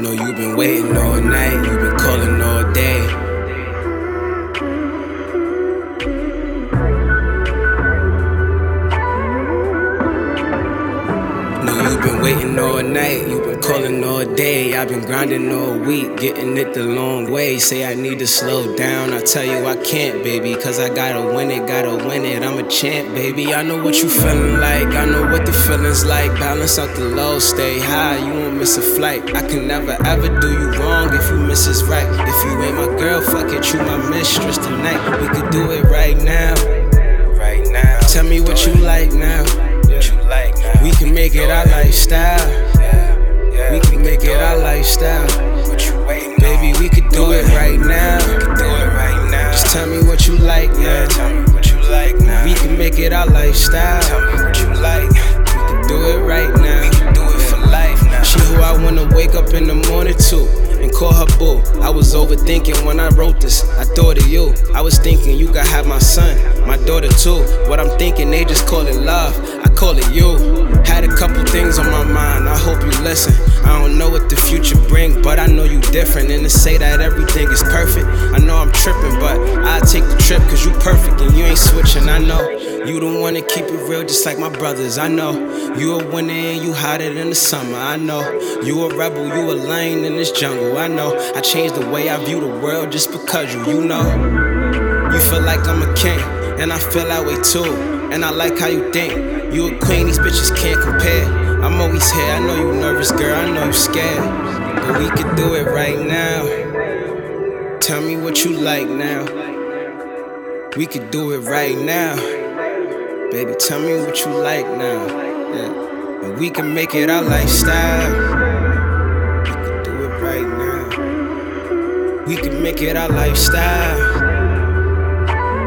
No, you've been waiting all night, you've been calling all day. No, you been waiting all night, you've been calling all day. I've been grinding all week, getting it the long way. Say I need to slow down, I tell you I can't, baby. Cause I gotta win it, gotta win it. I'm a champ, baby. I know what you feeling like, feeling's like. Balance out the low, stay high, you won't miss a flight. I can never ever do you wrong if you miss is right. If you ain't my girl, fuck it, you my mistress tonight. We could do it right now. Right now. Tell me what you like now. What you like now. We can make it our lifestyle. We can make it our lifestyle. What you waiting Baby, we could do it right now. Do it right now. Just tell me what you like now. Tell me what you like now. We can make it our lifestyle. I was overthinking when I wrote this. I thought of you. I was thinking you could have my son, my daughter too. What I'm thinking, they just call it love. I call it you. Had a couple things on my mind. I hope you listen. I don't know what the future bring, but I know you different. And to say that everything is perfect, I know I'm tripping, but I take the trip cause you perfect and you ain't switching. I know you the one to keep it real, just like my brothers. I know you a winner and you hotter than the summer. I know you a rebel, you a lion in this jungle. I know I changed the way I view the world just because you, you know. You feel like I'm a king, and I feel that way too. And I like how you think. You a queen, these bitches can't compare. I'm always here, I know you nervous, girl, I know you scared. But we could do it right now. Tell me what you like now. We could do it right now. Baby, tell me what you like now. Yeah. And we can make it our lifestyle. We could do it right now. We can make it our lifestyle.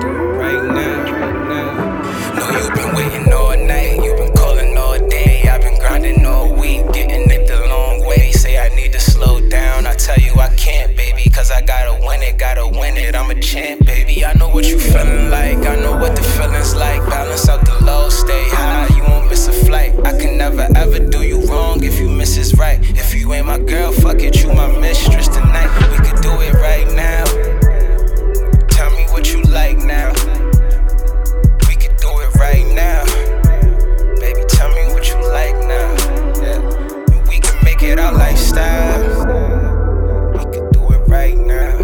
Do it right now, right now. No, you've been waiting all night. You've been calling all day. I've been grinding all week, getting it the long way. Say I need to slow down. I tell you I can't, baby, cause I gotta win it, gotta win it. I'm a champ, baby. I know what you feeling like. I know feeling's like. Balance out the low, stay high. You won't miss a flight. I can never ever do you wrong if you miss is right. If you ain't my girl, fuck it, you my mistress tonight. We could do it right now. Tell me what you like now. We could do it right now. Baby, tell me what you like now. Yeah. We can make it our lifestyle. We could do it right now.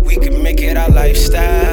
We can make it our lifestyle.